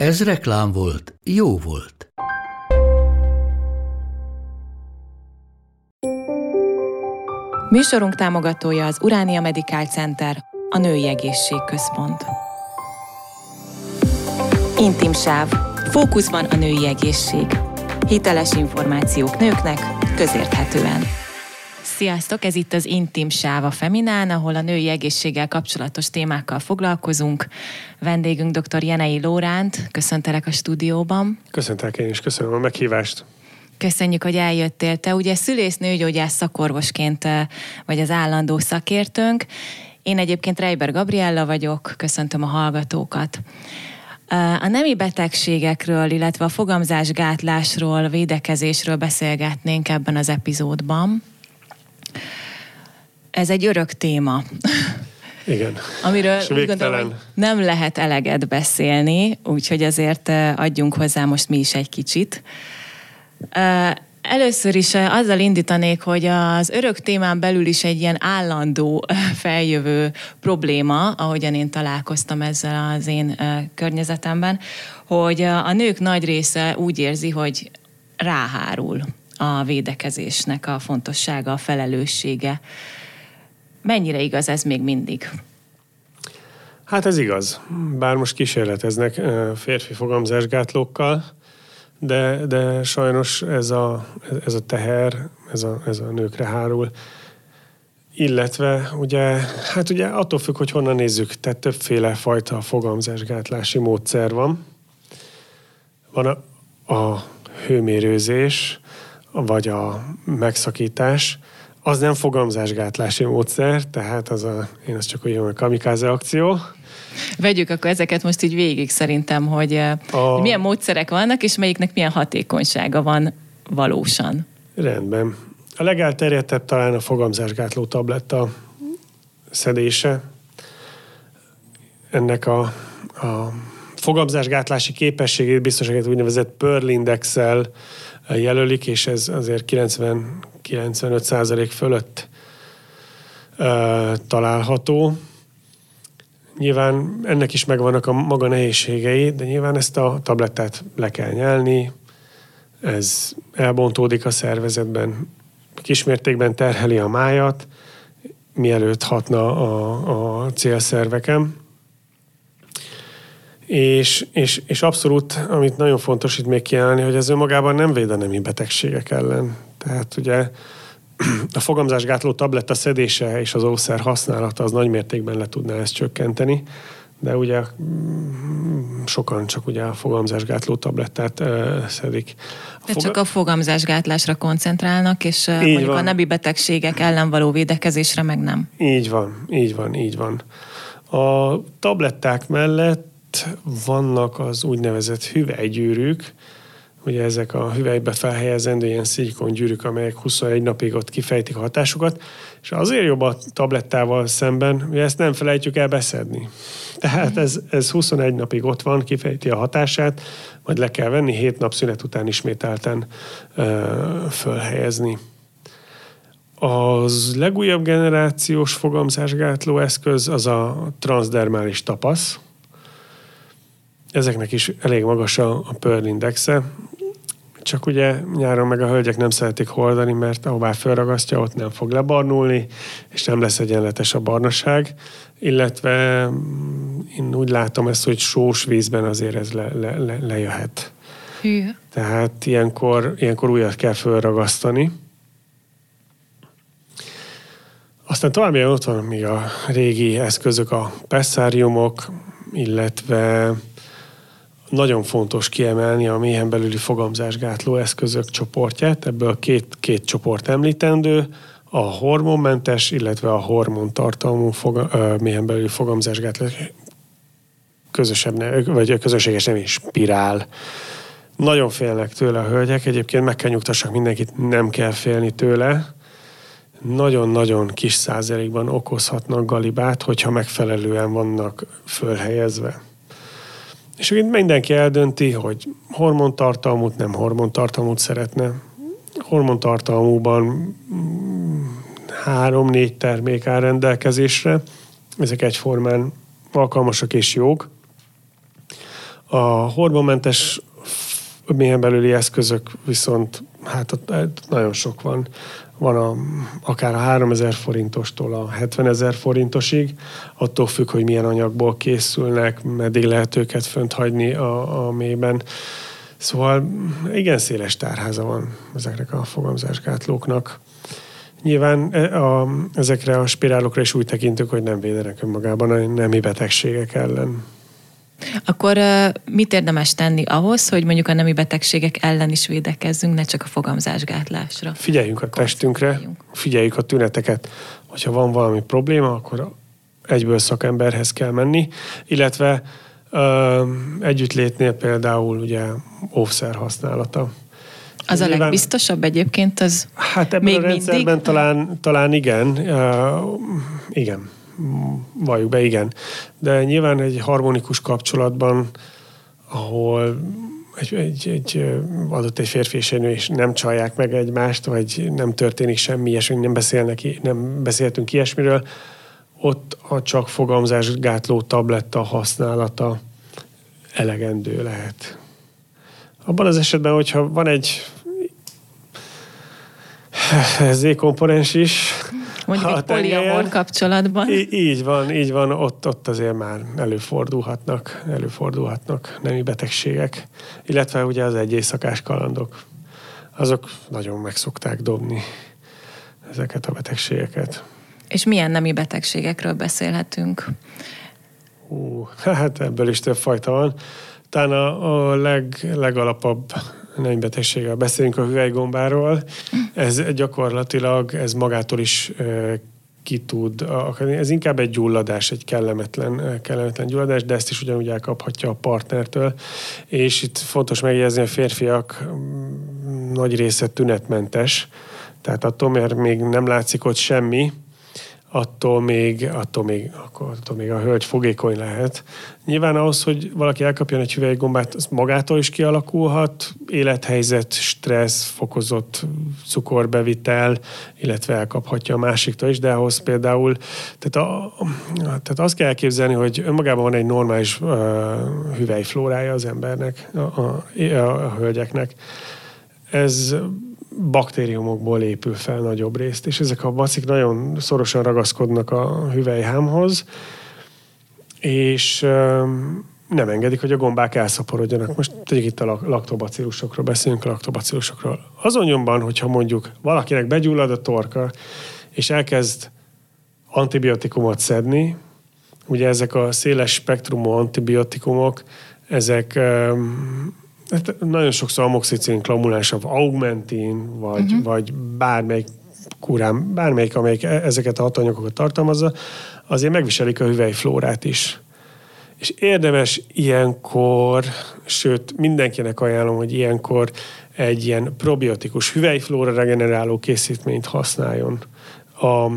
Ez reklám volt, jó volt. Műsorunk támogatója az Uránia Medical Center, a Női Egészségközpont. Intim sáv. Fókuszban a női egészség. Hiteles információk nőknek, közérthetően. Sziasztok, ez itt az Intim Sáv a Feminán, ahol a női egészséggel kapcsolatos témákkal foglalkozunk. Vendégünk dr. Jenei Lóránt, köszöntelek a stúdióban. Köszöntelek én is, köszönöm a meghívást. Köszönjük, hogy eljöttél. Te ugye szülész nőgyógyász szakorvosként vagy az állandó szakértőnk. Én egyébként Reiber Gabriella vagyok, köszöntöm a hallgatókat. A nemi betegségekről, illetve a fogamzásgátlásról, védekezésről beszélgetnénk ebben az epizódban. Ez egy örök téma. Igen. Amiről úgy gondolom, hogy nem lehet eleget beszélni, úgyhogy azért adjunk hozzá most mi is egy kicsit. Először is azzal indítanék, hogy az örök témán belül is egy ilyen állandó feljövő probléma, ahogyan én találkoztam ezzel az én környezetemben, hogy a nők nagy része úgy érzi, hogy ráhárul a védekezésnek a fontossága, a felelőssége. Mennyire igaz ez még mindig? Hát ez igaz. Bár most kísérleteznek férfi fogamzásgátlókkal, de, de sajnos ez a, ez a teher, ez a, ez a nőkre hárul. Illetve ugye, hát ugye attól függ, hogy honnan nézzük, tehát többféle fajta fogamzásgátlási módszer van. Van a, a hőmérőzés, vagy a megszakítás, az nem fogamzásgátlási módszer, tehát az a, én azt csak úgy a kamikáze akció. Vegyük akkor ezeket most így végig szerintem, hogy, a... hogy milyen módszerek vannak, és melyiknek milyen hatékonysága van valósan. Rendben. A legelterjedtebb talán a fogamzásgátló tabletta szedése. Ennek a, a fogamzásgátlási képességét biztosan úgynevezett Pearl Index-el jelölik, és ez azért 90-95 százalék fölött található. Nyilván ennek is megvannak a maga nehézségei, de nyilván ezt a tablettát le kell nyelni, ez elbontódik a szervezetben, kismértékben terheli a májat, mielőtt hatna a, a célszerveken. És, és, és abszolút, amit nagyon fontos itt még kiemelni, hogy ez önmagában nem véd a nemi betegségek ellen. Tehát ugye a fogamzásgátló tabletta szedése és az ószer használata az nagy mértékben le tudná ezt csökkenteni, de ugye mm, sokan csak ugye a fogamzásgátló tablettát szedik. A de csak a fogamzásgátlásra koncentrálnak, és uh, mondjuk van. a nebi betegségek ellen való védekezésre meg nem. Így van, így van, így van. A tabletták mellett vannak az úgynevezett hüvelygyűrűk, ugye ezek a hüvelybe felhelyezendő ilyen gyűrűk, amelyek 21 napig ott kifejtik a hatásukat, és azért jobb a tablettával szemben, hogy ezt nem felejtjük el beszedni. Tehát ez, ez 21 napig ott van, kifejti a hatását, majd le kell venni, 7 nap szünet után ismételten ö, fölhelyezni. Az legújabb generációs fogamzásgátló eszköz az a transdermális tapasz, ezeknek is elég magas a, a Pearl indexe, csak ugye nyáron meg a hölgyek nem szeretik hordani, mert ahová felragasztja, ott nem fog lebarnulni, és nem lesz egyenletes a barnaság, illetve mm, én úgy látom ezt, hogy sós vízben azért ez le, le, le, lejöhet. Hű. Tehát ilyenkor, ilyenkor újat kell felragasztani. Aztán tovább ott van még a régi eszközök, a pesszáriumok, illetve nagyon fontos kiemelni a méhen belüli fogamzásgátló eszközök csoportját. Ebből két, két csoport említendő, a hormonmentes, illetve a hormontartalmú foga, ö, méhen belüli fogamzásgátló közösebb, vagy közösséges nem is spirál Nagyon félnek tőle a hölgyek, egyébként meg kell nyugtassak mindenkit, nem kell félni tőle. Nagyon-nagyon kis százalékban okozhatnak galibát, hogyha megfelelően vannak fölhelyezve. És itt mindenki eldönti, hogy hormontartalmút, nem hormontartalmút szeretne. Hormontartalmúban mm, három-négy termék áll rendelkezésre. Ezek egyformán alkalmasak és jók. A hormonmentes mélyen belüli eszközök viszont hát nagyon sok van. Van a, akár a 3000 forintostól a 70 ezer forintosig, attól függ, hogy milyen anyagból készülnek, meddig lehet őket fönt hagyni a, a mélyben. Szóval igen széles tárháza van ezeknek a fogamzásgátlóknak. Nyilván e, a, ezekre a spirálokra is úgy tekintünk, hogy nem védenek önmagában a nemi betegségek ellen. Akkor mit érdemes tenni ahhoz, hogy mondjuk a nemi betegségek ellen is védekezzünk, ne csak a fogamzásgátlásra? Figyeljünk a testünkre, figyeljük a tüneteket. Hogyha van valami probléma, akkor egyből szakemberhez kell menni, illetve ö, együttlétnél például ugye óvszer használata. Az Nyilván, a legbiztosabb egyébként, az Hát ebben még a rendszerben mindig? talán, talán igen. Uh, igen valljuk be, igen. De nyilván egy harmonikus kapcsolatban, ahol egy, egy, egy adott egy férfi és egy nő, és nem csalják meg egymást, vagy nem történik semmi ilyesmi, nem, beszélnek, nem beszéltünk ilyesmiről, ott a csak fogamzásgátló tabletta használata elegendő lehet. Abban az esetben, hogyha van egy Z-komponens is, Mondjuk egy poliamor kapcsolatban. Í- így van, így van, ott, ott azért már előfordulhatnak, előfordulhatnak nemi betegségek, illetve ugye az egy éjszakás kalandok. Azok nagyon meg szokták dobni ezeket a betegségeket. És milyen nemi betegségekről beszélhetünk? Hú, hát ebből is több fajta van. Talán a, a leg, legalapabb nemi betegséggel beszélünk a hüvelygombáról. Ez gyakorlatilag, ez magától is ki tud. Ez inkább egy gyulladás, egy kellemetlen, kellemetlen gyulladás, de ezt is ugyanúgy elkaphatja a partnertől. És itt fontos megjegyezni, a férfiak mm, nagy része tünetmentes, tehát attól, mert még nem látszik ott semmi, attól még, attól még, akkor, attól még a hölgy fogékony lehet. Nyilván ahhoz, hogy valaki elkapjon egy hüvelygombát, az magától is kialakulhat, élethelyzet, stressz, fokozott cukorbevitel, illetve elkaphatja a másiktól is, de ahhoz például, tehát, a, tehát azt kell elképzelni, hogy önmagában van egy normális uh, hüvelyflórája az embernek, a, a, a, a hölgyeknek. Ez baktériumokból épül fel nagyobb részt, és ezek a bacik nagyon szorosan ragaszkodnak a hüvelyhámhoz, és nem engedik, hogy a gombák elszaporodjanak. Most tegyük itt a laktobacillusokról, beszélünk a laktobacillusokról. Azon nyomban, hogyha mondjuk valakinek begyullad a torka, és elkezd antibiotikumot szedni, ugye ezek a széles spektrumú antibiotikumok, ezek Hát nagyon sokszor amoxicillin, klamulásav, augmentin, vagy, uh-huh. vagy bármelyik kurám, bármelyik, amelyik e- ezeket a hatanyagokat tartalmazza, azért megviselik a hüvelyflórát is. És érdemes ilyenkor, sőt mindenkinek ajánlom, hogy ilyenkor egy ilyen probiotikus hüvelyflóra regeneráló készítményt használjon. A,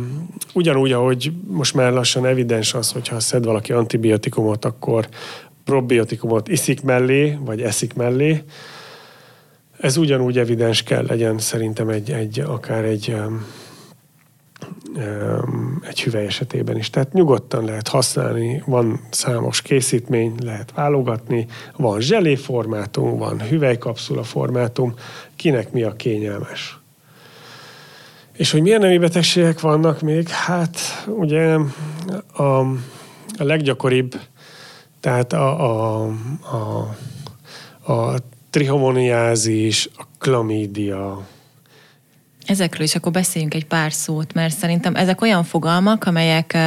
ugyanúgy, ahogy most már lassan evidens az, hogy ha szed valaki antibiotikumot, akkor probiotikumot iszik mellé, vagy eszik mellé, ez ugyanúgy evidens kell legyen szerintem egy, egy akár egy egy hüvely esetében is. Tehát nyugodtan lehet használni, van számos készítmény, lehet válogatni, van zselé formátum, van hüvelykapszula formátum, kinek mi a kényelmes. És hogy milyen nemi betegségek vannak még? Hát ugye a, a leggyakoribb tehát a, a, a, a trihomoniázis, a klamídia, Ezekről is akkor beszéljünk egy pár szót, mert szerintem ezek olyan fogalmak, amelyek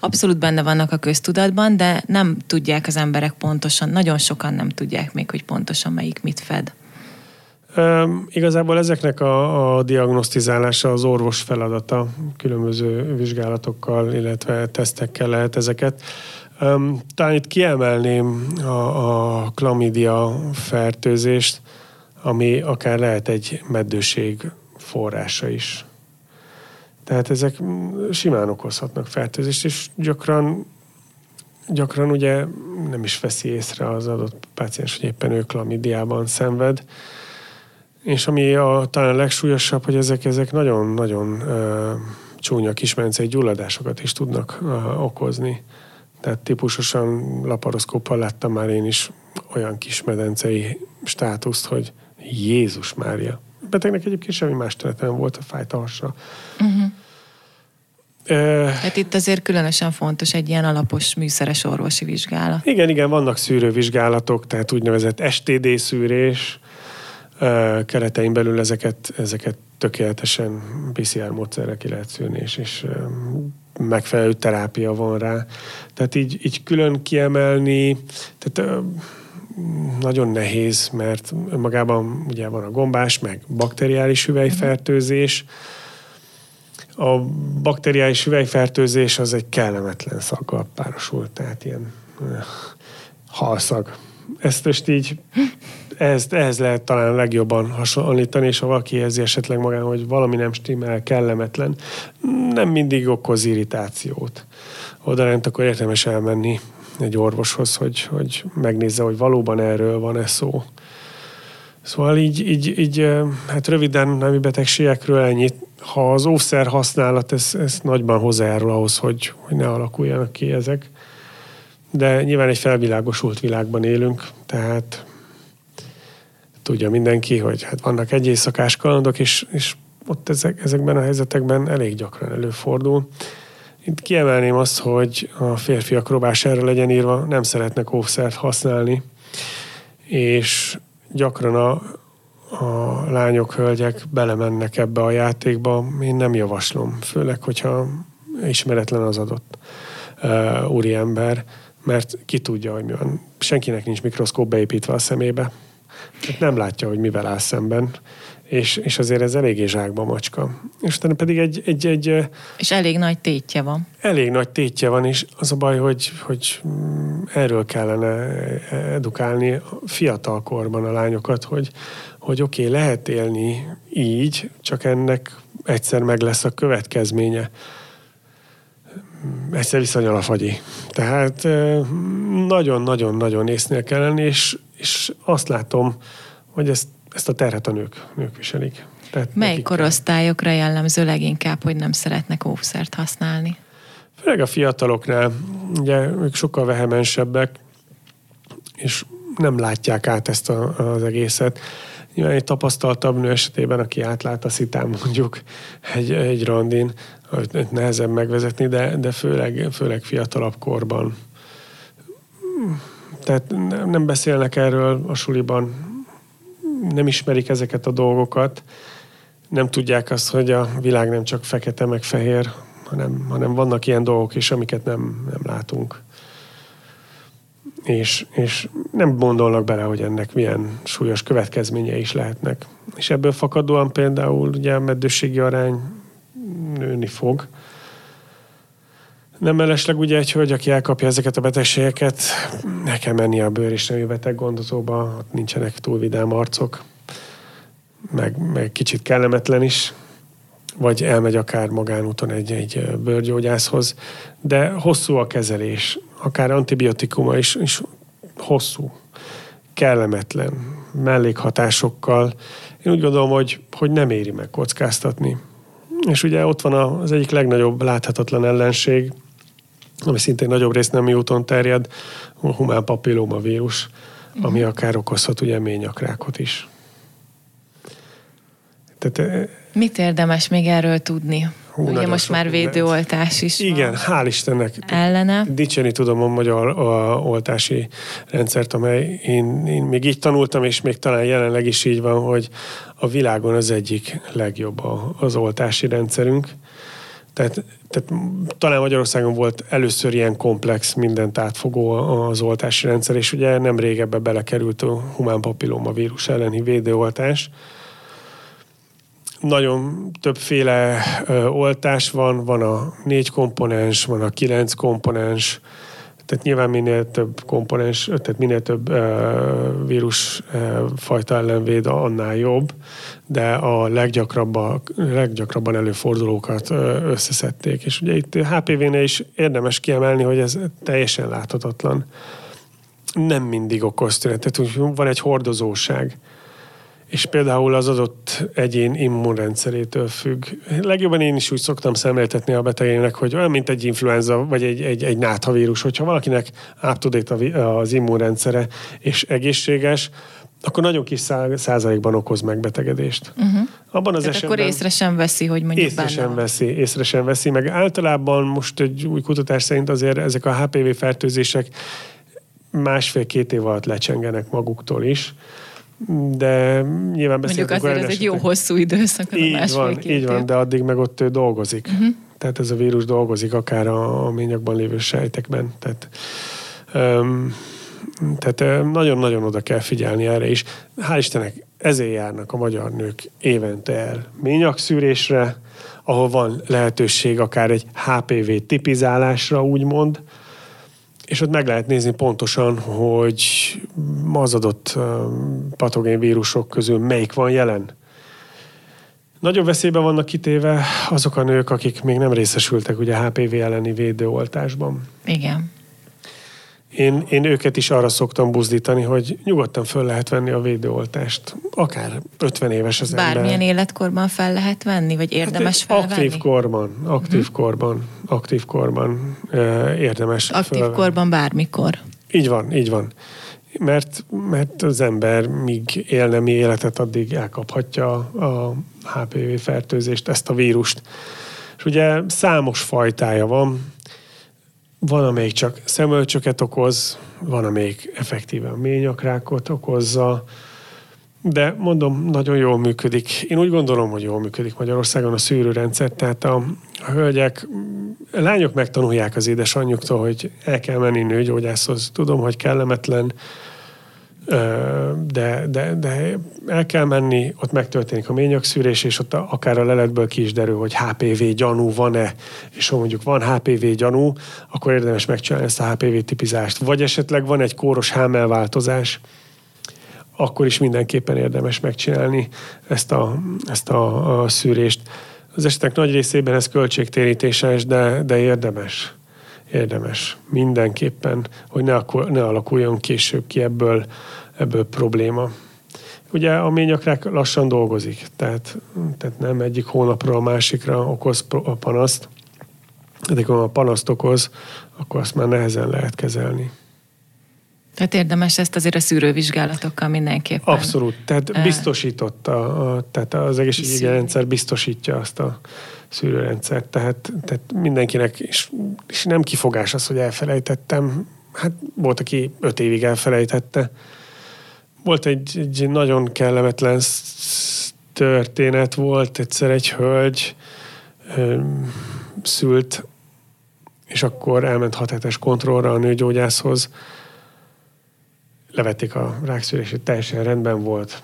abszolút benne vannak a köztudatban, de nem tudják az emberek pontosan, nagyon sokan nem tudják még, hogy pontosan melyik mit fed. Um, igazából ezeknek a, a diagnosztizálása az orvos feladata, különböző vizsgálatokkal, illetve tesztekkel lehet ezeket Um, talán itt kiemelném a, a klamidia fertőzést, ami akár lehet egy meddőség forrása is. Tehát ezek simán okozhatnak fertőzést, és gyakran, gyakran ugye nem is veszi észre az adott páciens, hogy éppen ő klamidiában szenved. És ami a, talán a legsúlyosabb, hogy ezek, ezek nagyon-nagyon csúnya kismencei gyulladásokat is tudnak uh, okozni. Tehát típusosan laparoszkóppal láttam már én is olyan kismedencei státuszt, hogy Jézus Mária. A betegnek egyébként semmi más nem volt, a fájt a hasra. Uh-huh. Hát itt azért különösen fontos egy ilyen alapos műszeres orvosi vizsgálat. Igen, igen, vannak szűrővizsgálatok, tehát úgynevezett STD szűrés, keretein belül ezeket, ezeket tökéletesen PCR módszerre ki lehet szűrni, és, és megfelelő terápia van rá. Tehát így, így külön kiemelni, tehát nagyon nehéz, mert magában ugye van a gombás, meg bakteriális hüvelyfertőzés. A bakteriális hüvelyfertőzés az egy kellemetlen szaggal párosul, tehát ilyen halszag. Ezt most így ehhez, ehhez lehet talán legjobban hasonlítani, és ha valaki érzi esetleg magán, hogy valami nem stimmel, kellemetlen, nem mindig okoz irritációt. Oda lent akkor érdemes elmenni egy orvoshoz, hogy, hogy megnézze, hogy valóban erről van-e szó. Szóval így, így, így hát röviden nemi betegségekről ennyit. Ha az óvszer használat, ez, ez nagyban hozzájárul ahhoz, hogy, hogy ne alakuljanak ki ezek. De nyilván egy felvilágosult világban élünk, tehát tudja mindenki, hogy hát vannak egy éjszakás kalandok, és, és ott ezek, ezekben a helyzetekben elég gyakran előfordul. Itt kiemelném azt, hogy a férfiak robására legyen írva, nem szeretnek óvszert használni, és gyakran a, a lányok, hölgyek belemennek ebbe a játékba. Én nem javaslom, főleg, hogyha ismeretlen az adott uh, úriember, mert ki tudja, hogy mi van. Senkinek nincs mikroszkóp beépítve a szemébe. Tehát nem látja, hogy mivel áll szemben, és, és azért ez eléggé zsákba macska. És utána pedig egy, egy, egy... És elég nagy tétje van. Elég nagy tétje van, és az a baj, hogy, hogy mm, erről kellene edukálni fiatal korban a lányokat, hogy, hogy oké, okay, lehet élni így, csak ennek egyszer meg lesz a következménye egyszer viszonyal a fagyi. Tehát nagyon-nagyon-nagyon észnél kell lenni, és, és azt látom, hogy ezt, ezt a terhet a nők, nők viselik. Tehát Mely korosztályokra jellemző leginkább, hogy nem szeretnek óvszert használni? Főleg a fiataloknál, ugye ők sokkal vehemensebbek, és nem látják át ezt a, az egészet. Nyilván egy tapasztaltabb nő esetében, aki átlát a szitán mondjuk egy, egy randin, nehezebb megvezetni, de, de főleg, főleg fiatalabb korban. Tehát nem beszélnek erről a suliban, nem ismerik ezeket a dolgokat, nem tudják azt, hogy a világ nem csak fekete meg fehér, hanem, hanem vannak ilyen dolgok is, amiket nem, nem látunk. És, és nem gondolnak bele, hogy ennek milyen súlyos következményei is lehetnek. És ebből fakadóan például ugye a meddőségi arány nőni fog. Nem mellesleg ugye egy hölgy, aki elkapja ezeket a betegségeket, ne kell menni a bőr és női beteg gondozóba, ott nincsenek túl vidám arcok, meg, meg kicsit kellemetlen is, vagy elmegy akár magánúton egy, egy bőrgyógyászhoz, de hosszú a kezelés, akár antibiotikuma is, is hosszú, kellemetlen, mellékhatásokkal. Én úgy gondolom, hogy, hogy nem éri meg kockáztatni. És ugye ott van az egyik legnagyobb láthatatlan ellenség, ami szintén nagyobb részt nem úton terjed, a humán papilloma vírus, ami mhm. akár okozhat ugye ményakrákot is. Tehát, Mit érdemes még erről tudni? Hú, Ugye most már védőoltás is Igen, van. hál' Istennek. Ellene. Dicsérni tudom a magyar a, oltási rendszert, amely én, én még így tanultam, és még talán jelenleg is így van, hogy a világon az egyik legjobb a, az oltási rendszerünk. Tehát, tehát talán Magyarországon volt először ilyen komplex, mindent átfogó az oltási rendszer, és ugye nem régebben belekerült a humán papilloma vírus elleni védőoltás, nagyon többféle ö, oltás van, van a négy komponens, van a kilenc komponens, Tehát nyilván minél több komponens, tehát minél több uh, vírus uh, fajta ellen véd, annál jobb, de a leggyakrabban, leggyakrabban előfordulókat összeszedték. És ugye itt HPV-nél is érdemes kiemelni, hogy ez teljesen láthatatlan. Nem mindig okoz tünetet, van egy hordozóság és például az adott egyén immunrendszerétől függ. Legjobban én is úgy szoktam szemléltetni a betegének, hogy olyan, mint egy influenza, vagy egy, egy, egy náthavírus, hogyha valakinek up az immunrendszere, és egészséges, akkor nagyon kis százalékban okoz megbetegedést. Uh-huh. Abban az Tehát esetben, akkor észre sem veszi, hogy mondjuk észre benne sem veszi, észre sem veszi, meg általában most egy új kutatás szerint azért ezek a HPV fertőzések másfél-két év alatt lecsengenek maguktól is de nyilván beszélünk. Mondjuk azért ez egy jó hosszú időszak, az így van, így év. van, de addig meg ott ő dolgozik. Uh-huh. Tehát ez a vírus dolgozik akár a, a ményakban lévő sejtekben. Tehát, um, tehát nagyon-nagyon oda kell figyelni erre is. Hál' Istennek ezért járnak a magyar nők évente el ményakszűrésre, ahol van lehetőség akár egy HPV tipizálásra, úgymond, és ott meg lehet nézni pontosan, hogy az adott patogén vírusok közül melyik van jelen. Nagyobb veszélyben vannak kitéve azok a nők, akik még nem részesültek ugye HPV elleni védőoltásban. Igen. Én, én őket is arra szoktam buzdítani, hogy nyugodtan föl lehet venni a védőoltást. Akár 50 éves az Bármilyen ember. életkorban fel lehet venni, vagy érdemes hát felvenni? Aktív korban, aktív uh-huh. korban, aktív korban uh, érdemes Aktív felvenni. korban bármikor. Így van, így van. Mert, mert az ember míg élne mi életet, addig elkaphatja a HPV fertőzést, ezt a vírust. És ugye számos fajtája van, van, amelyik csak szemölcsöket okoz, van, amelyik effektíven ményakrákot okozza, de mondom, nagyon jól működik. Én úgy gondolom, hogy jól működik Magyarországon a szűrőrendszer, tehát a, a hölgyek, a lányok megtanulják az édesanyjuktól, hogy el kell menni nőgyógyászhoz. Tudom, hogy kellemetlen, de, de, de el kell menni, ott megtörténik a ményakszűrés, és ott akár a leletből ki is derül, hogy HPV gyanú van-e, és ha mondjuk van HPV gyanú, akkor érdemes megcsinálni ezt a HPV tipizást. Vagy esetleg van egy kóros hámelváltozás, akkor is mindenképpen érdemes megcsinálni ezt a, ezt a, a szűrést. Az esetek nagy részében ez költségtérítéses, de, de érdemes érdemes mindenképpen, hogy ne, ne alakuljon később ki ebből, ebből probléma. Ugye a ményakrák lassan dolgozik, tehát, tehát nem egyik hónapra a másikra okoz a panaszt, de ha a panaszt okoz, akkor azt már nehezen lehet kezelni. Tehát érdemes ezt azért a szűrővizsgálatokkal mindenképpen. Abszolút, tehát biztosított, a, a, tehát az egészségügyi rendszer biztosítja azt a szűrőrendszert, tehát, tehát mindenkinek, és, és nem kifogás az, hogy elfelejtettem, hát volt, aki öt évig elfelejtette. Volt egy, egy nagyon kellemetlen történet, volt egyszer egy hölgy, ö, szült, és akkor elment hat hetes kontrollra a nőgyógyászhoz, levették a rákszűrését, teljesen rendben volt.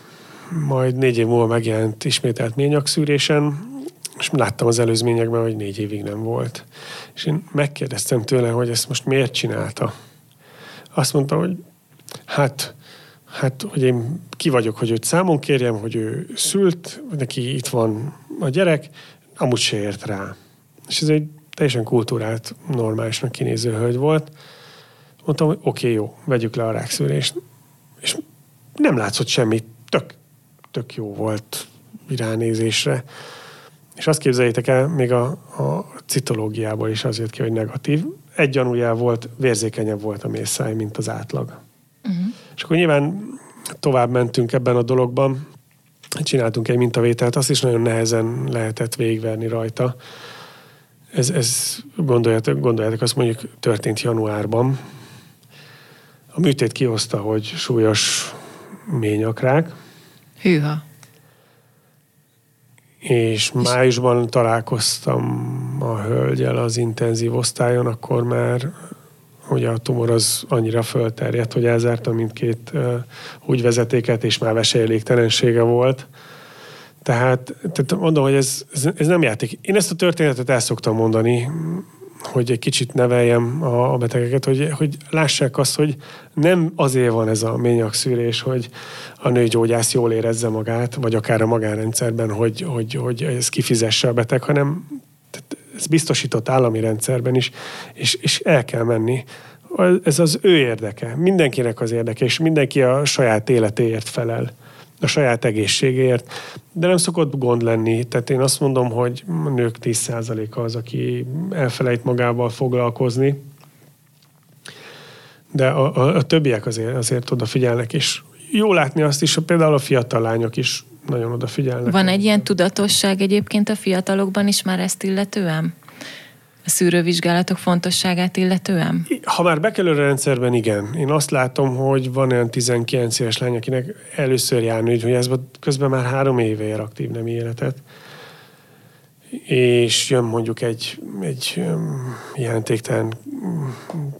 Majd négy év múlva megjelent ismételt ményakszűrésen, és láttam az előzményekben, hogy négy évig nem volt. És én megkérdeztem tőle, hogy ezt most miért csinálta. Azt mondta, hogy hát, hát, hogy én ki vagyok, hogy őt számon kérjem, hogy ő szült, neki itt van a gyerek, amúgy se ért rá. És ez egy teljesen kultúrált, normálisnak kinéző hölgy volt. Mondtam, hogy oké, okay, jó, vegyük le a rákszűrést. És nem látszott semmit, tök, tök jó volt ránézésre. És azt képzeljétek el, még a, a citológiából is az jött ki, hogy negatív. Egy gyanújá volt, vérzékenyebb volt a mészáj, mint az átlag. Uh-huh. És akkor nyilván tovább mentünk ebben a dologban, csináltunk egy mintavételt, azt is nagyon nehezen lehetett végigverni rajta. Ez, ez gondoljátok, gondoljátok, azt mondjuk történt januárban. A műtét kihozta, hogy súlyos ményakrák. Hűha és májusban találkoztam a hölgyel az intenzív osztályon, akkor már ugye a tumor az annyira fölterjedt, hogy elzárta mindkét úgy vezetéket, és már vesejelégtelensége volt. Tehát, tehát mondom, hogy ez, ez, ez nem játék. Én ezt a történetet el szoktam mondani, hogy egy kicsit neveljem a, betegeket, hogy, hogy lássák azt, hogy nem azért van ez a ményakszűrés, hogy a nőgyógyász jól érezze magát, vagy akár a magánrendszerben, hogy, hogy, hogy ez kifizesse a beteg, hanem ez biztosított állami rendszerben is, és, és el kell menni. Ez az ő érdeke, mindenkinek az érdeke, és mindenki a saját életéért felel a saját egészségért, de nem szokott gond lenni. Tehát én azt mondom, hogy a nők 10%-a az, aki elfelejt magával foglalkozni, de a, a, a többiek azért, azért odafigyelnek, és jó látni azt is, hogy például a fiatal lányok is nagyon odafigyelnek. Van egy ilyen tudatosság egyébként a fiatalokban is már ezt illetően? A szűrővizsgálatok fontosságát illetően? Ha már bekerül a rendszerben, igen. Én azt látom, hogy van olyan 19 éves lány, akinek először jár nőgyógyászba, közben már három éve ér aktív nem életet. És jön mondjuk egy, egy jelentéktelen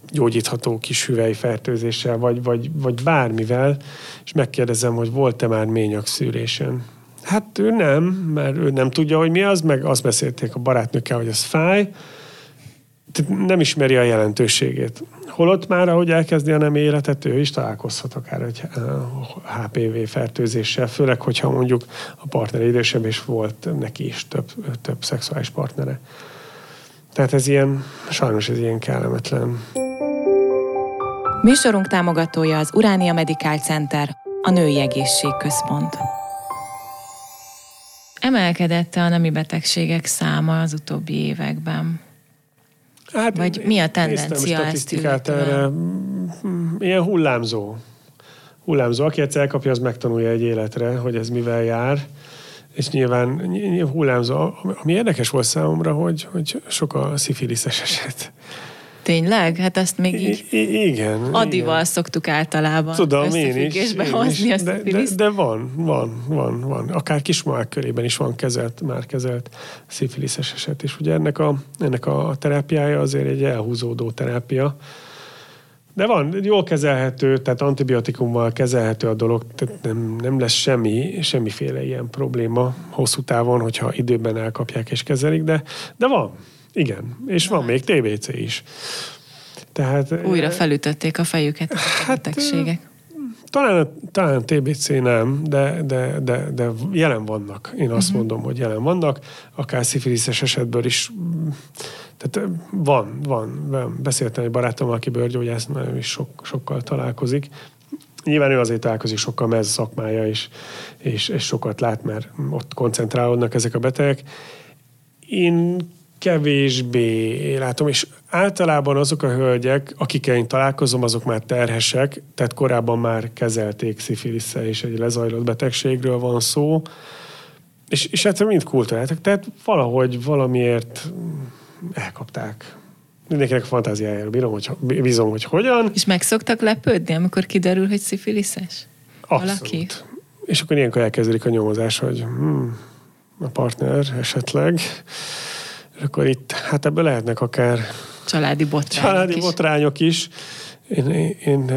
gyógyítható kis hüvelyfertőzéssel, vagy, vagy, vagy bármivel, és megkérdezem, hogy volt-e már ményagszűrésen. Hát ő nem, mert ő nem tudja, hogy mi az, meg azt beszélték a barátnőkkel, hogy ez fáj, nem ismeri a jelentőségét. Holott már, ahogy elkezdi a nem életet, ő is találkozhat akár egy HPV fertőzéssel, főleg, hogyha mondjuk a partner idősebb, és volt neki is több, több szexuális partnere. Tehát ez ilyen, sajnos ez ilyen kellemetlen. Műsorunk támogatója az Uránia Medical Center, a Női Egészségközpont. Emelkedett a nemi betegségek száma az utóbbi években? Hát, Vagy mi a tendencia ezt erre? Ilyen hullámzó. Hullámzó. Aki egyszer elkapja, az megtanulja egy életre, hogy ez mivel jár. És nyilván hullámzó. Ami érdekes volt számomra, hogy, hogy sok a szifiliszes eset. Tényleg? Hát ezt még így I- igen, adival igen. szoktuk általában Tudom, én is, én hozni is. De, de, de, van, van, van, van. Akár kismamák körében is van kezelt, már kezelt szifiliszes eset. És ugye ennek a, ennek a terápiája azért egy elhúzódó terápia. De van, jól kezelhető, tehát antibiotikummal kezelhető a dolog, tehát nem, nem lesz semmi, semmiféle ilyen probléma hosszú távon, hogyha időben elkapják és kezelik, de, de van, igen, és van még TBC is. Tehát, Újra felütötték a fejüket a hát, betegségek. Talán, talán TBC nem, de, de, de, de jelen vannak. Én azt uh-huh. mondom, hogy jelen vannak. Akár szifiliszes esetből is. Tehát van, van. Beszéltem egy barátommal, aki bőrgyógyász, nagyon is sok, sokkal találkozik. Nyilván ő azért találkozik sokkal, mert ez szakmája, és, és, és sokat lát, mert ott koncentrálódnak ezek a betegek. Én kevésbé látom, és általában azok a hölgyek, akikkel én találkozom, azok már terhesek, tehát korábban már kezelték szifilisze, és egy lezajlott betegségről van szó, és, és egyszerűen mind kultúráltak, tehát valahogy valamiért elkapták. Mindenkinek a fantáziájára bírom, hogy, bízom, hogy hogyan. És meg szoktak lepődni, amikor kiderül, hogy szifiliszes? Abszolút. Valaki? És akkor ilyenkor elkezdődik a nyomozás, hogy hmm, a partner esetleg és akkor itt, hát ebből lehetnek akár családi botrányok családi is. botrányok is. Én, én, én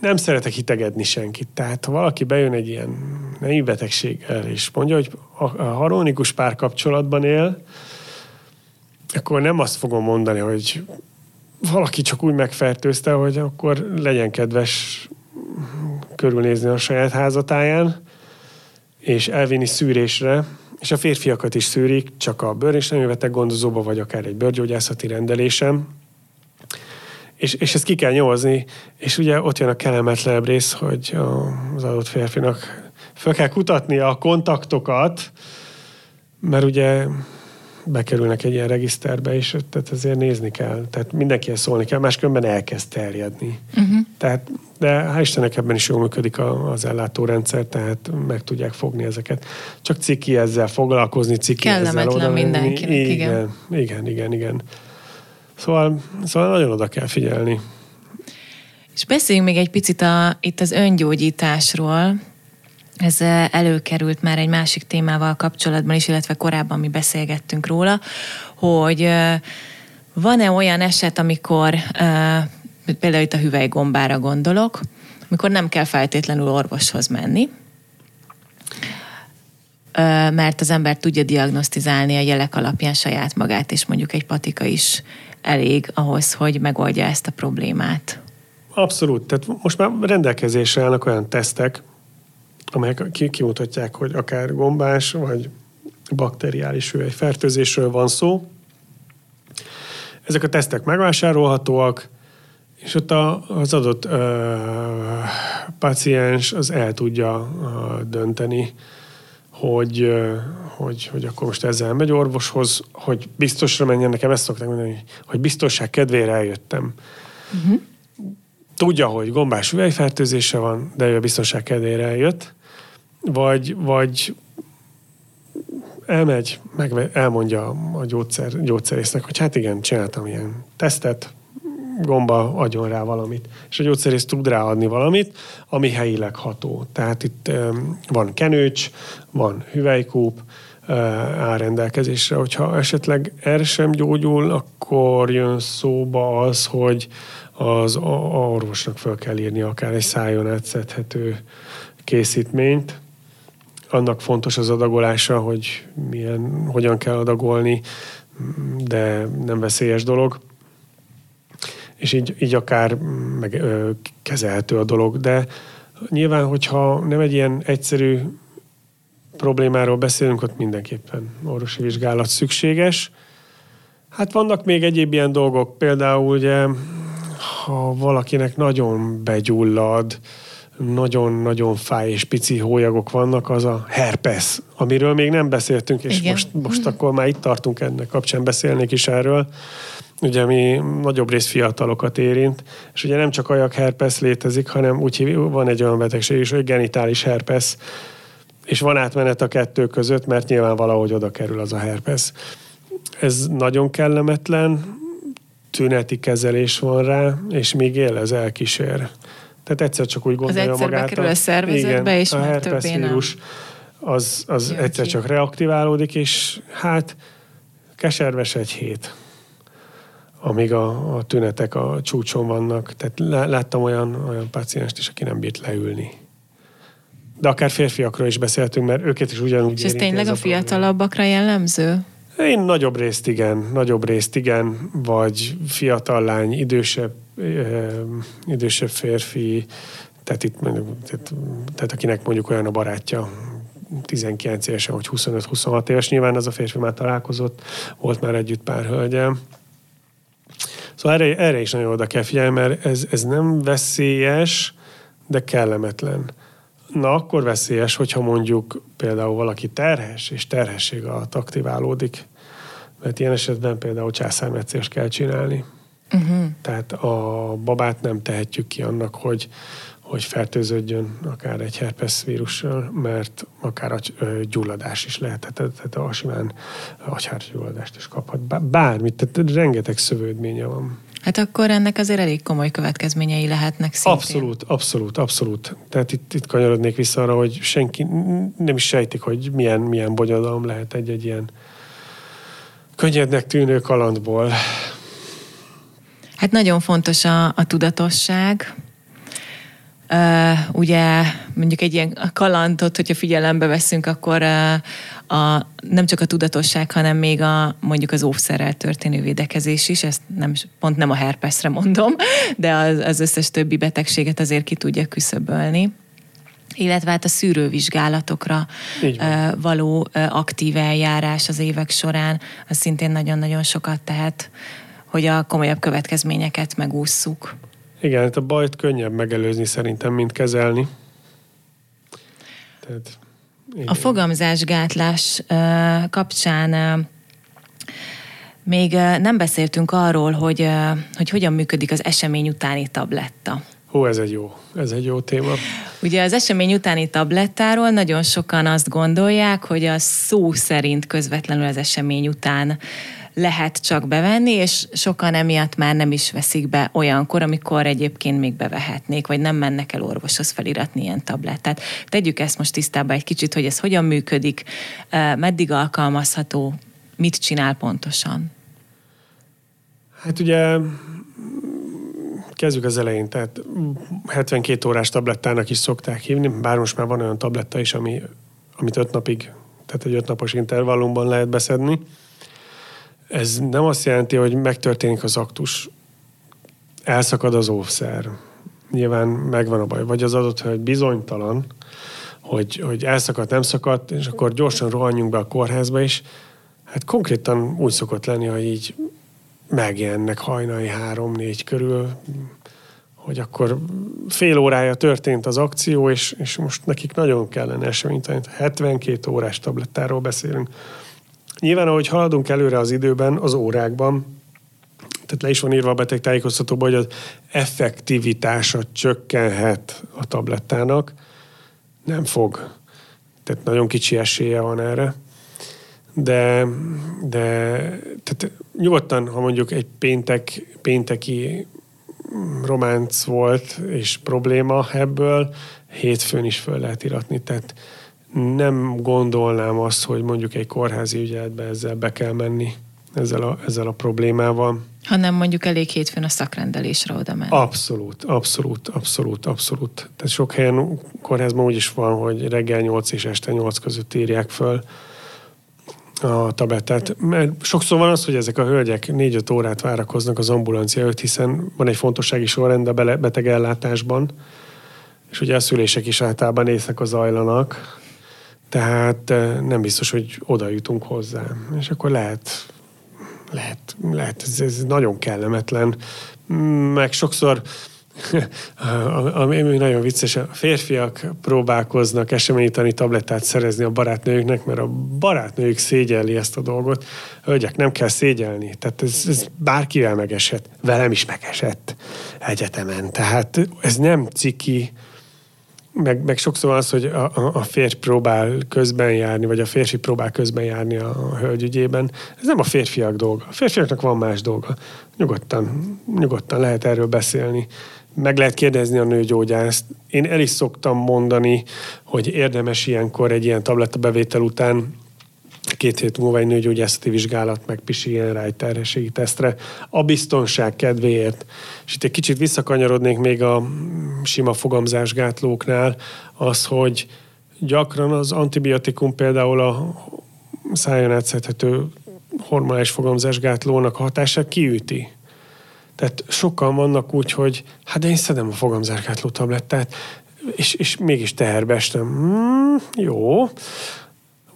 nem szeretek hitegedni senkit. Tehát ha valaki bejön egy ilyen nemi betegséggel, és mondja, hogy a harmonikus párkapcsolatban él, akkor nem azt fogom mondani, hogy valaki csak úgy megfertőzte, hogy akkor legyen kedves körülnézni a saját házatáján, és elvinni szűrésre, és a férfiakat is szűrik, csak a bőr- és beteg gondozóba, vagy akár egy bőrgyógyászati rendelésem. És, és ezt ki kell nyomozni, és ugye ott jön a kellemetlenebb rész, hogy az adott férfinak fel kell kutatni a kontaktokat, mert ugye bekerülnek egy ilyen regiszterbe, és tehát ezért nézni kell. Tehát mindenkihez szólni kell, máskülönben elkezd terjedni. Uh-huh. Tehát, de hál' Istennek ebben is jól működik az ellátórendszer, tehát meg tudják fogni ezeket. Csak ciki ezzel foglalkozni, ciki Kellemetlen ezzel oda mindenkinek, igen. Igen, igen, igen, igen. Szóval, szóval nagyon oda kell figyelni. És beszéljünk még egy picit a, itt az öngyógyításról, ez előkerült már egy másik témával kapcsolatban is, illetve korábban mi beszélgettünk róla, hogy van-e olyan eset, amikor például itt a hüvelygombára gondolok, amikor nem kell feltétlenül orvoshoz menni, mert az ember tudja diagnosztizálni a jelek alapján saját magát, és mondjuk egy patika is elég ahhoz, hogy megoldja ezt a problémát. Abszolút. Tehát most már rendelkezésre állnak olyan tesztek, amelyek kimutatják, hogy akár gombás, vagy bakteriális fertőzésről van szó. Ezek a tesztek megvásárolhatóak, és ott az adott ö, paciens az el tudja ö, dönteni, hogy, hogy, hogy akkor most ezzel megy orvoshoz, hogy biztosra menjen, nekem ezt szokták mondani, hogy biztonság kedvére eljöttem. Uh-huh. Tudja, hogy gombás üvegfertőzése van, de ő a biztonság kedvére eljött, vagy, vagy elmegy, meg elmondja a gyógyszer, gyógyszerésznek, hogy hát igen, csináltam ilyen tesztet, gomba adjon rá valamit. És a gyógyszerész tud ráadni valamit, ami helyileg ható. Tehát itt van kenőcs, van hüvelykúp, áll rendelkezésre. Hogyha esetleg erre sem gyógyul, akkor jön szóba az, hogy az orvosnak fel kell írni akár egy szájon átszedhető készítményt. Annak fontos az adagolása, hogy milyen, hogyan kell adagolni, de nem veszélyes dolog és így, így akár meg, ö, kezelhető a dolog. De nyilván, hogyha nem egy ilyen egyszerű problémáról beszélünk, ott mindenképpen orvosi vizsgálat szükséges. Hát vannak még egyéb ilyen dolgok, például ugye, ha valakinek nagyon begyullad, nagyon-nagyon fáj és pici hólyagok vannak, az a herpes, amiről még nem beszéltünk, és Igen. most, most akkor már itt tartunk ennek kapcsán beszélnék is erről ugye mi nagyobb rész fiatalokat érint, és ugye nem csak ajak herpes létezik, hanem úgy van egy olyan betegség is, hogy genitális herpes, és van átmenet a kettő között, mert nyilván valahogy oda kerül az a herpes. Ez nagyon kellemetlen, tüneti kezelés van rá, és még él, ez elkísér. Tehát egyszer csak úgy gondolja az magát. kerül a szervezetbe, igen, és a herpes vírus az, az egyszer ki. csak reaktiválódik, és hát keserves egy hét amíg a, a tünetek a csúcson vannak. Tehát láttam olyan, olyan pacienst is, aki nem bírt leülni. De akár férfiakról is beszéltünk, mert őket is ugyanúgy És ez tényleg ez a, a fiatalabbakra jellemző? Én nagyobb részt igen, nagyobb részt igen, vagy fiatal lány, idősebb, idősebb férfi, tehát, itt, tehát, tehát akinek mondjuk olyan a barátja, 19 évesen, vagy 25-26 éves, nyilván az a férfi már találkozott, volt már együtt pár hölgyel, Szóval erre, erre is nagyon oda kell figyelni, mert ez, ez nem veszélyes, de kellemetlen. Na, akkor veszélyes, hogyha mondjuk például valaki terhes, és terhesség alatt aktiválódik. Mert ilyen esetben például császármetszést kell csinálni. Uh-huh. Tehát a babát nem tehetjük ki annak, hogy hogy fertőződjön akár egy herpes vírussal, mert akár a gyulladás is lehet, tehát, tehát a simán agyhártyúlladást is kaphat. Bármit, tehát rengeteg szövődménye van. Hát akkor ennek azért elég komoly következményei lehetnek szintén. Abszolút, abszolút, abszolút. Tehát itt, itt kanyarodnék vissza arra, hogy senki nem is sejtik, hogy milyen, milyen bonyodalom lehet egy-egy ilyen könnyednek tűnő kalandból. Hát nagyon fontos a, a tudatosság, Uh, ugye mondjuk egy ilyen kalandot, hogyha figyelembe veszünk, akkor uh, a, nem csak a tudatosság, hanem még a mondjuk az óvszerrel történő védekezés is, ezt nem, pont nem a herpesre mondom, de az, az összes többi betegséget azért ki tudja küszöbölni. Illetve hát a szűrővizsgálatokra való aktív eljárás az évek során, az szintén nagyon-nagyon sokat tehet, hogy a komolyabb következményeket megússzuk. Igen, hát a bajt könnyebb megelőzni szerintem, mint kezelni. Tehát, igen. A fogamzásgátlás kapcsán még nem beszéltünk arról, hogy, hogy hogyan működik az esemény utáni tabletta. Hú, ez egy jó, ez egy jó téma. Ugye az esemény utáni tablettáról nagyon sokan azt gondolják, hogy a szó szerint közvetlenül az esemény után lehet csak bevenni, és sokan emiatt már nem is veszik be olyankor, amikor egyébként még bevehetnék, vagy nem mennek el orvoshoz feliratni ilyen tablettát. Tegyük ezt most tisztába egy kicsit, hogy ez hogyan működik, meddig alkalmazható, mit csinál pontosan? Hát ugye kezdjük az elején, tehát 72 órás tablettának is szokták hívni, bár most már van olyan tabletta is, ami, amit 5 napig tehát egy öt napos intervallumban lehet beszedni. Ez nem azt jelenti, hogy megtörténik az aktus, elszakad az óvszer. Nyilván megvan a baj. Vagy az adott, hogy bizonytalan, hogy, hogy elszakadt, nem szakadt, és akkor gyorsan rohanjunk be a kórházba is. Hát konkrétan úgy szokott lenni, hogy így megjelennek hajnali három-négy körül, hogy akkor fél órája történt az akció, és, és most nekik nagyon kellene eseményt. 72 órás tablettáról beszélünk. Nyilván, ahogy haladunk előre az időben, az órákban, tehát le is van írva a beteg tájékoztatóban, hogy az effektivitása csökkenhet a tablettának, nem fog. Tehát nagyon kicsi esélye van erre. De, de tehát nyugodtan, ha mondjuk egy péntek, pénteki románc volt és probléma ebből, hétfőn is föl lehet iratni. Tehát nem gondolnám azt, hogy mondjuk egy kórházi ügyeletbe ezzel be kell menni, ezzel a, ezzel a problémával. Hanem mondjuk elég hétfőn a szakrendelésre oda menni. Abszolút, abszolút, abszolút, abszolút. Tehát sok helyen kórházban úgy is van, hogy reggel 8 és este 8 között írják föl a tablettát. Mert sokszor van az, hogy ezek a hölgyek 4-5 órát várakoznak az ambulancia előtt, hiszen van egy fontossági sorrend a betegellátásban, és ugye a szülések is általában éjszaka zajlanak, tehát eh, nem biztos, hogy oda jutunk hozzá. És akkor lehet, lehet, lehet ez, ez nagyon kellemetlen. Meg sokszor ami nagyon vicces, a férfiak próbálkoznak eseményítani tablettát szerezni a barátnőjüknek, mert a barátnőjük szégyelli ezt a dolgot. Hölgyek, nem kell szégyelni. Tehát ez, ez bárkivel megesett. Velem is megesett egyetemen. Tehát ez nem ciki, meg, meg sokszor az, hogy a, a, a férj próbál közben járni, vagy a férfi próbál közben járni a hölgy ügyében. Ez nem a férfiak dolga. A férfiaknak van más dolga. Nyugodtan, nyugodtan lehet erről beszélni meg lehet kérdezni a nőgyógyászt. Én el is szoktam mondani, hogy érdemes ilyenkor egy ilyen tabletta bevétel után két hét múlva egy nőgyógyászati vizsgálat, meg pisiljen rá egy terhességi tesztre, a biztonság kedvéért. És itt egy kicsit visszakanyarodnék még a sima fogamzásgátlóknál, az, hogy gyakran az antibiotikum például a szájon átszedhető hormonális fogamzásgátlónak a hatását kiüti. Tehát sokan vannak úgy, hogy hát én szedem a fogamzárkátló tablettát, és, és mégis teherbe estem. Hmm, jó,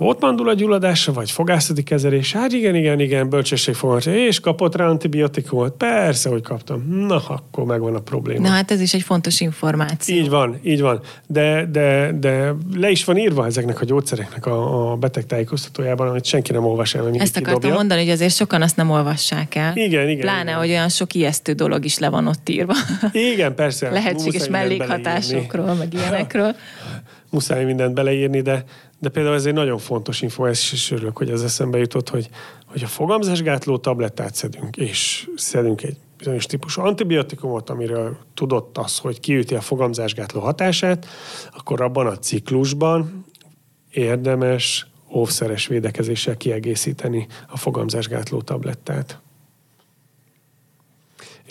volt mandula gyulladása, vagy fogászati kezelés? Hát igen, igen, igen, bölcsességfogat. És kapott rá antibiotikumot? Persze, hogy kaptam. Na, akkor megvan a probléma. Na hát ez is egy fontos információ. Így van, így van. De, de, de le is van írva ezeknek a gyógyszereknek a, a beteg tájékoztatójában, amit senki nem olvas el. Ezt akartam kidobja. mondani, hogy azért sokan azt nem olvassák el. Igen, igen. Pláne, igen. hogy olyan sok ijesztő dolog is le van ott írva. Igen, persze. Lehetséges mellékhatásokról, meg ilyenekről. Muszáj mindent beleírni, de de például ez egy nagyon fontos info, és örülök, hogy ez eszembe jutott, hogy, hogy a fogamzásgátló tablettát szedünk, és szedünk egy bizonyos típusú antibiotikumot, amiről tudott az, hogy kiüti a fogamzásgátló hatását, akkor abban a ciklusban érdemes óvszeres védekezéssel kiegészíteni a fogamzásgátló tablettát.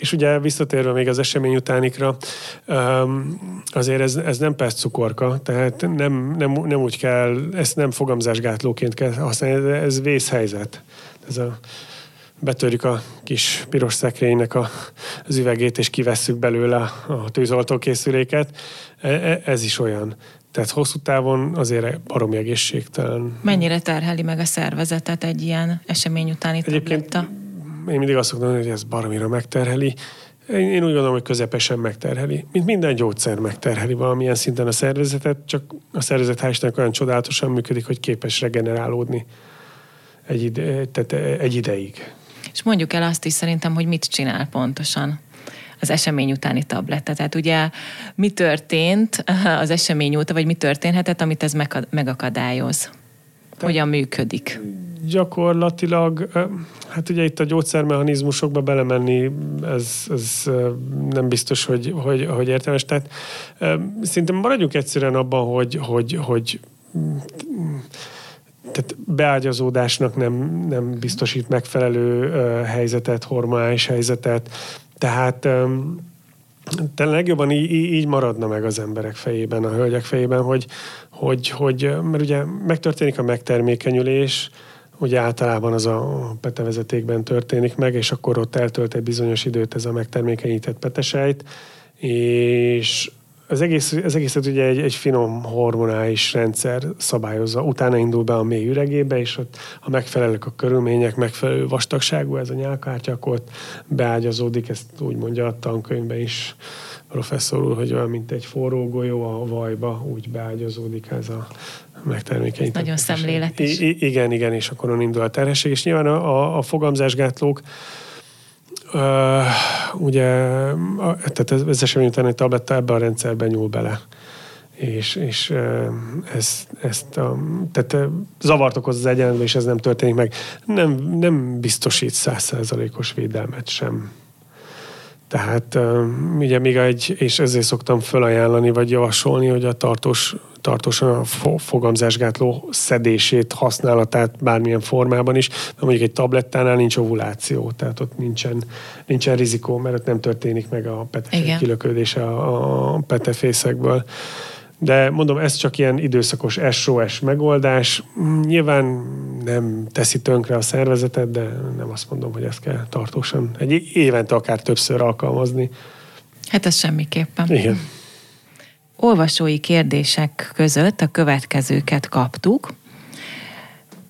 És ugye visszatérve még az esemény utánikra, azért ez, ez nem perc cukorka, tehát nem, nem, nem úgy kell, ezt nem fogamzásgátlóként kell használni, ez vészhelyzet. Ez a, betörjük a kis piros szekrénynek a, az üvegét, és kivesszük belőle a tűzoltókészüléket. E, e, ez is olyan. Tehát hosszú távon azért baromi egészségtelen. Mennyire terheli meg a szervezetet egy ilyen esemény utáni Egyébként tabletta? Én mindig azt szoktam hogy ez baromira megterheli. Én, én úgy gondolom, hogy közepesen megterheli. Mint minden gyógyszer megterheli valamilyen szinten a szervezetet, csak a szervezet hál' olyan csodálatosan működik, hogy képes regenerálódni egy, ide, tehát egy ideig. És mondjuk el azt is szerintem, hogy mit csinál pontosan az esemény utáni tabletta. Tehát ugye mi történt az esemény óta, vagy mi történhetett, amit ez megakadályoz? Hogyan működik? Gyakorlatilag, hát ugye itt a gyógyszermechanizmusokba belemenni, ez, ez nem biztos, hogy, hogy, hogy értelmes. Tehát szerintem maradjunk egyszerűen abban, hogy, hogy, hogy tehát beágyazódásnak nem, nem biztosít megfelelő helyzetet, hormonális helyzetet. Tehát de legjobban így, így maradna meg az emberek fejében, a hölgyek fejében, hogy, hogy, hogy mert ugye megtörténik a megtermékenyülés, ugye általában az a petevezetékben történik meg, és akkor ott eltölt egy bizonyos időt ez a megtermékenyített petesejt, és az, egész, az egészet ugye egy, egy finom hormonális rendszer szabályozza. Utána indul be a mély üregébe, és ott, ha megfelelnek a körülmények, megfelelő vastagságú ez a nyálkártya, akkor ott beágyazódik, ezt úgy mondja a tankönyvben is professzor úr, hogy olyan, mint egy forró golyó a vajba, úgy beágyazódik ez a megtermékenyített. Nagyon szemléletes. I- igen, igen, és akkor on indul a terhesség, és nyilván a, a, a fogamzásgátlók Uh, ugye, tehát ez, ez esemény után egy tabletta ebbe a rendszerben nyúl bele. És, és ez, ezt a, tehát zavart okoz az egyenletben, és ez nem történik meg. Nem, nem biztosít százszerzalékos védelmet sem. Tehát ugye még egy, és ezért szoktam felajánlani, vagy javasolni, hogy a tartós tartósan a fogamzásgátló szedését, használatát bármilyen formában is, mert mondjuk egy tablettánál nincs ovuláció, tehát ott nincsen, nincsen rizikó, mert ott nem történik meg a petefék kilöködése a, a petefészekből. De mondom, ez csak ilyen időszakos SOS megoldás. Nyilván nem teszi tönkre a szervezetet, de nem azt mondom, hogy ezt kell tartósan egy évente akár többször alkalmazni. Hát ez semmiképpen. Igen olvasói kérdések között a következőket kaptuk.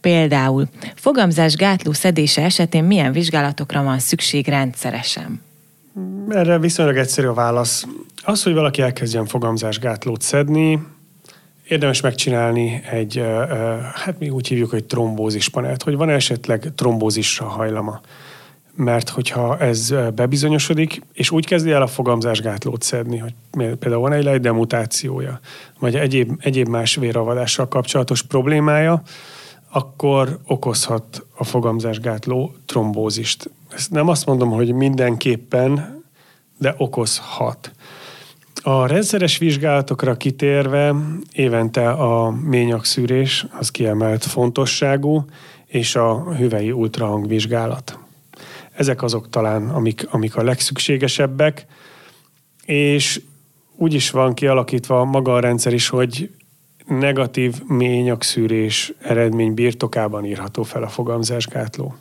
Például fogamzás gátló szedése esetén milyen vizsgálatokra van szükség rendszeresen? Erre viszonylag egyszerű a válasz. Az, hogy valaki elkezdjen fogamzásgátlót szedni, érdemes megcsinálni egy, hát mi úgy hívjuk, hogy trombózis panelt, hogy van esetleg trombózisra hajlama mert hogyha ez bebizonyosodik, és úgy kezdi el a fogamzásgátlót szedni, hogy például van egy lejdemutációja, vagy egyéb, egyéb más véravadással kapcsolatos problémája, akkor okozhat a fogamzásgátló trombózist. Ezt nem azt mondom, hogy mindenképpen, de okozhat. A rendszeres vizsgálatokra kitérve évente a ményakszűrés az kiemelt fontosságú, és a hüvei ultrahangvizsgálat. Ezek azok talán, amik, amik a legszükségesebbek, és úgy is van kialakítva maga a rendszer is, hogy negatív ményakszűrés eredmény birtokában írható fel a fogamzásgátló.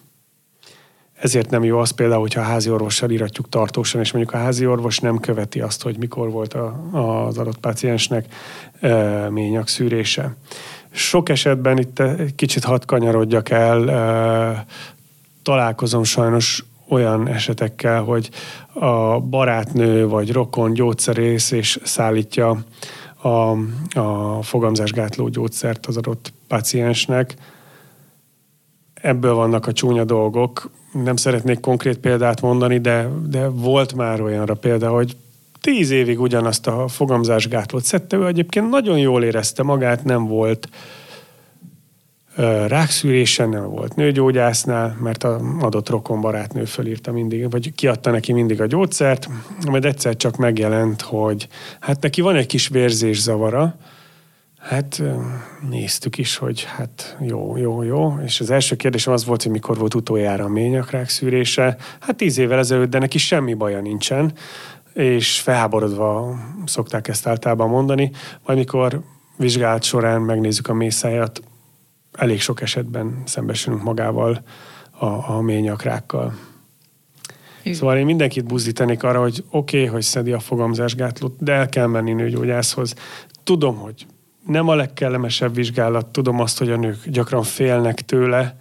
Ezért nem jó az például, hogyha a házi orvossal íratjuk tartósan, és mondjuk a házi orvos nem követi azt, hogy mikor volt a, az adott paciensnek e, ményakszűrése. Sok esetben itt kicsit hat kanyarodjak el, e, találkozom sajnos olyan esetekkel, hogy a barátnő vagy rokon gyógyszerész és szállítja a, a fogamzásgátló gyógyszert az adott paciensnek. Ebből vannak a csúnya dolgok. Nem szeretnék konkrét példát mondani, de, de volt már olyanra példa, hogy tíz évig ugyanazt a fogamzásgátlót szedte, ő egyébként nagyon jól érezte magát, nem volt uh, rákszűrésen nem volt nőgyógyásznál, mert a adott rokon barátnő fölírta mindig, vagy kiadta neki mindig a gyógyszert, majd egyszer csak megjelent, hogy hát neki van egy kis vérzészavara, Hát néztük is, hogy hát jó, jó, jó. És az első kérdésem az volt, hogy mikor volt utoljára a ményakrák szűrése. Hát tíz évvel ezelőtt, de neki semmi baja nincsen. És felháborodva szokták ezt általában mondani. Majd mikor vizsgálat során megnézzük a mészáját, elég sok esetben szembesülünk magával a, a. Igen. Szóval én mindenkit buzdítanék arra, hogy oké, okay, hogy szedi a fogamzásgátlót, de el kell menni nőgyógyászhoz. Tudom, hogy nem a legkellemesebb vizsgálat, tudom azt, hogy a nők gyakran félnek tőle,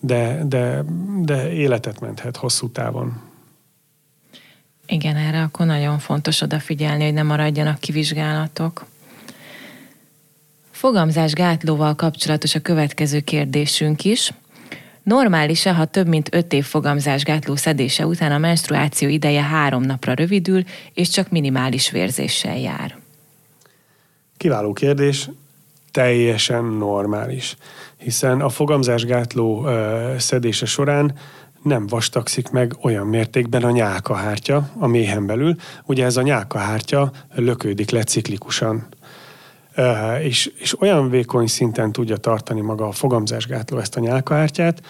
de, de, de életet menthet hosszú távon. Igen, erre akkor nagyon fontos odafigyelni, hogy ne maradjanak kivizsgálatok. Fogamzásgátlóval kapcsolatos a következő kérdésünk is. Normális-e, ha több mint öt év fogamzásgátló szedése után a menstruáció ideje három napra rövidül, és csak minimális vérzéssel jár? Kiváló kérdés, teljesen normális. Hiszen a fogamzásgátló ö, szedése során nem vastagszik meg olyan mértékben a nyálkahártya a méhen belül. Ugye ez a nyálkahártya lökődik le ciklikusan és, és olyan vékony szinten tudja tartani maga a fogamzásgátló ezt a nyálkahártyát,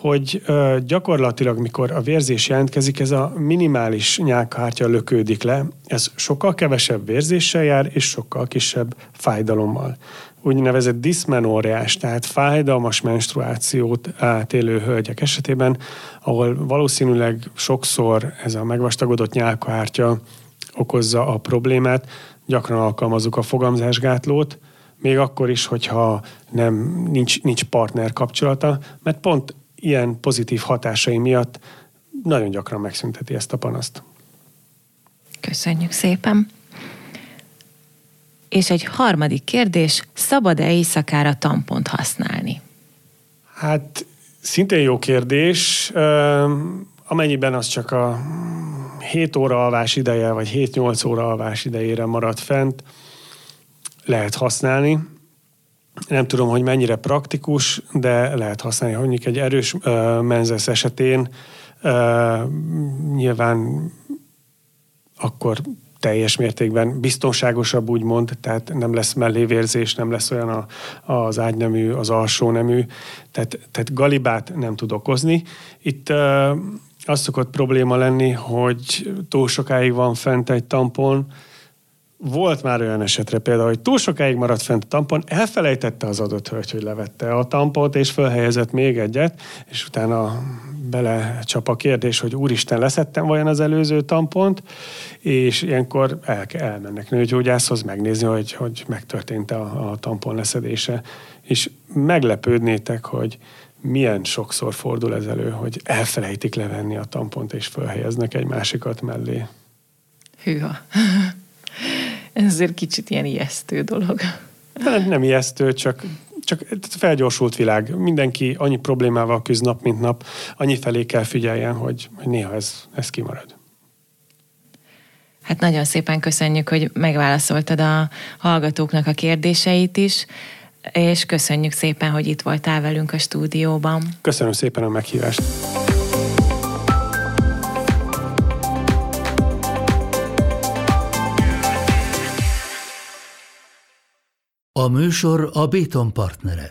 hogy gyakorlatilag, mikor a vérzés jelentkezik, ez a minimális nyálkahártya lökődik le, ez sokkal kevesebb vérzéssel jár, és sokkal kisebb fájdalommal. Úgynevezett diszmenóriás, tehát fájdalmas menstruációt átélő hölgyek esetében, ahol valószínűleg sokszor ez a megvastagodott nyálkahártya okozza a problémát, gyakran alkalmazzuk a fogamzásgátlót, még akkor is, hogyha nem, nincs, nincs partner kapcsolata, mert pont ilyen pozitív hatásai miatt nagyon gyakran megszünteti ezt a panaszt. Köszönjük szépen! És egy harmadik kérdés, szabad-e éjszakára tampont használni? Hát szintén jó kérdés, amennyiben az csak a 7 óra alvás ideje, vagy 7-8 óra alvás idejére marad fent, lehet használni. Nem tudom, hogy mennyire praktikus, de lehet használni. Mondjuk egy erős uh, menzesz esetén uh, nyilván akkor teljes mértékben biztonságosabb, úgymond, tehát nem lesz mellévérzés, nem lesz olyan a, az ágynemű, az alsó nemű, tehát, tehát galibát nem tud okozni. Itt uh, az szokott probléma lenni, hogy túl sokáig van fent egy tampon, volt már olyan esetre például, hogy túl sokáig maradt fent a tampon, elfelejtette az adott hölgy, hogy levette a tampont, és fölhelyezett még egyet, és utána bele csap a kérdés, hogy úristen, leszettem vajon az előző tampont, és ilyenkor el, elmennek nőgyógyászhoz megnézni, hogy, hogy megtörtént a, a tampon leszedése. És meglepődnétek, hogy milyen sokszor fordul ez elő, hogy elfelejtik levenni a tampont, és fölhelyeznek egy másikat mellé. Hűha. Ez azért kicsit ilyen ijesztő dolog. Nem, nem ijesztő, csak, csak felgyorsult világ. Mindenki annyi problémával küzd nap, mint nap. Annyi felé kell figyeljen, hogy, hogy néha ez, ez kimarad. Hát nagyon szépen köszönjük, hogy megválaszoltad a hallgatóknak a kérdéseit is, és köszönjük szépen, hogy itt voltál velünk a stúdióban. Köszönöm szépen a meghívást. A műsor a Béton partnere.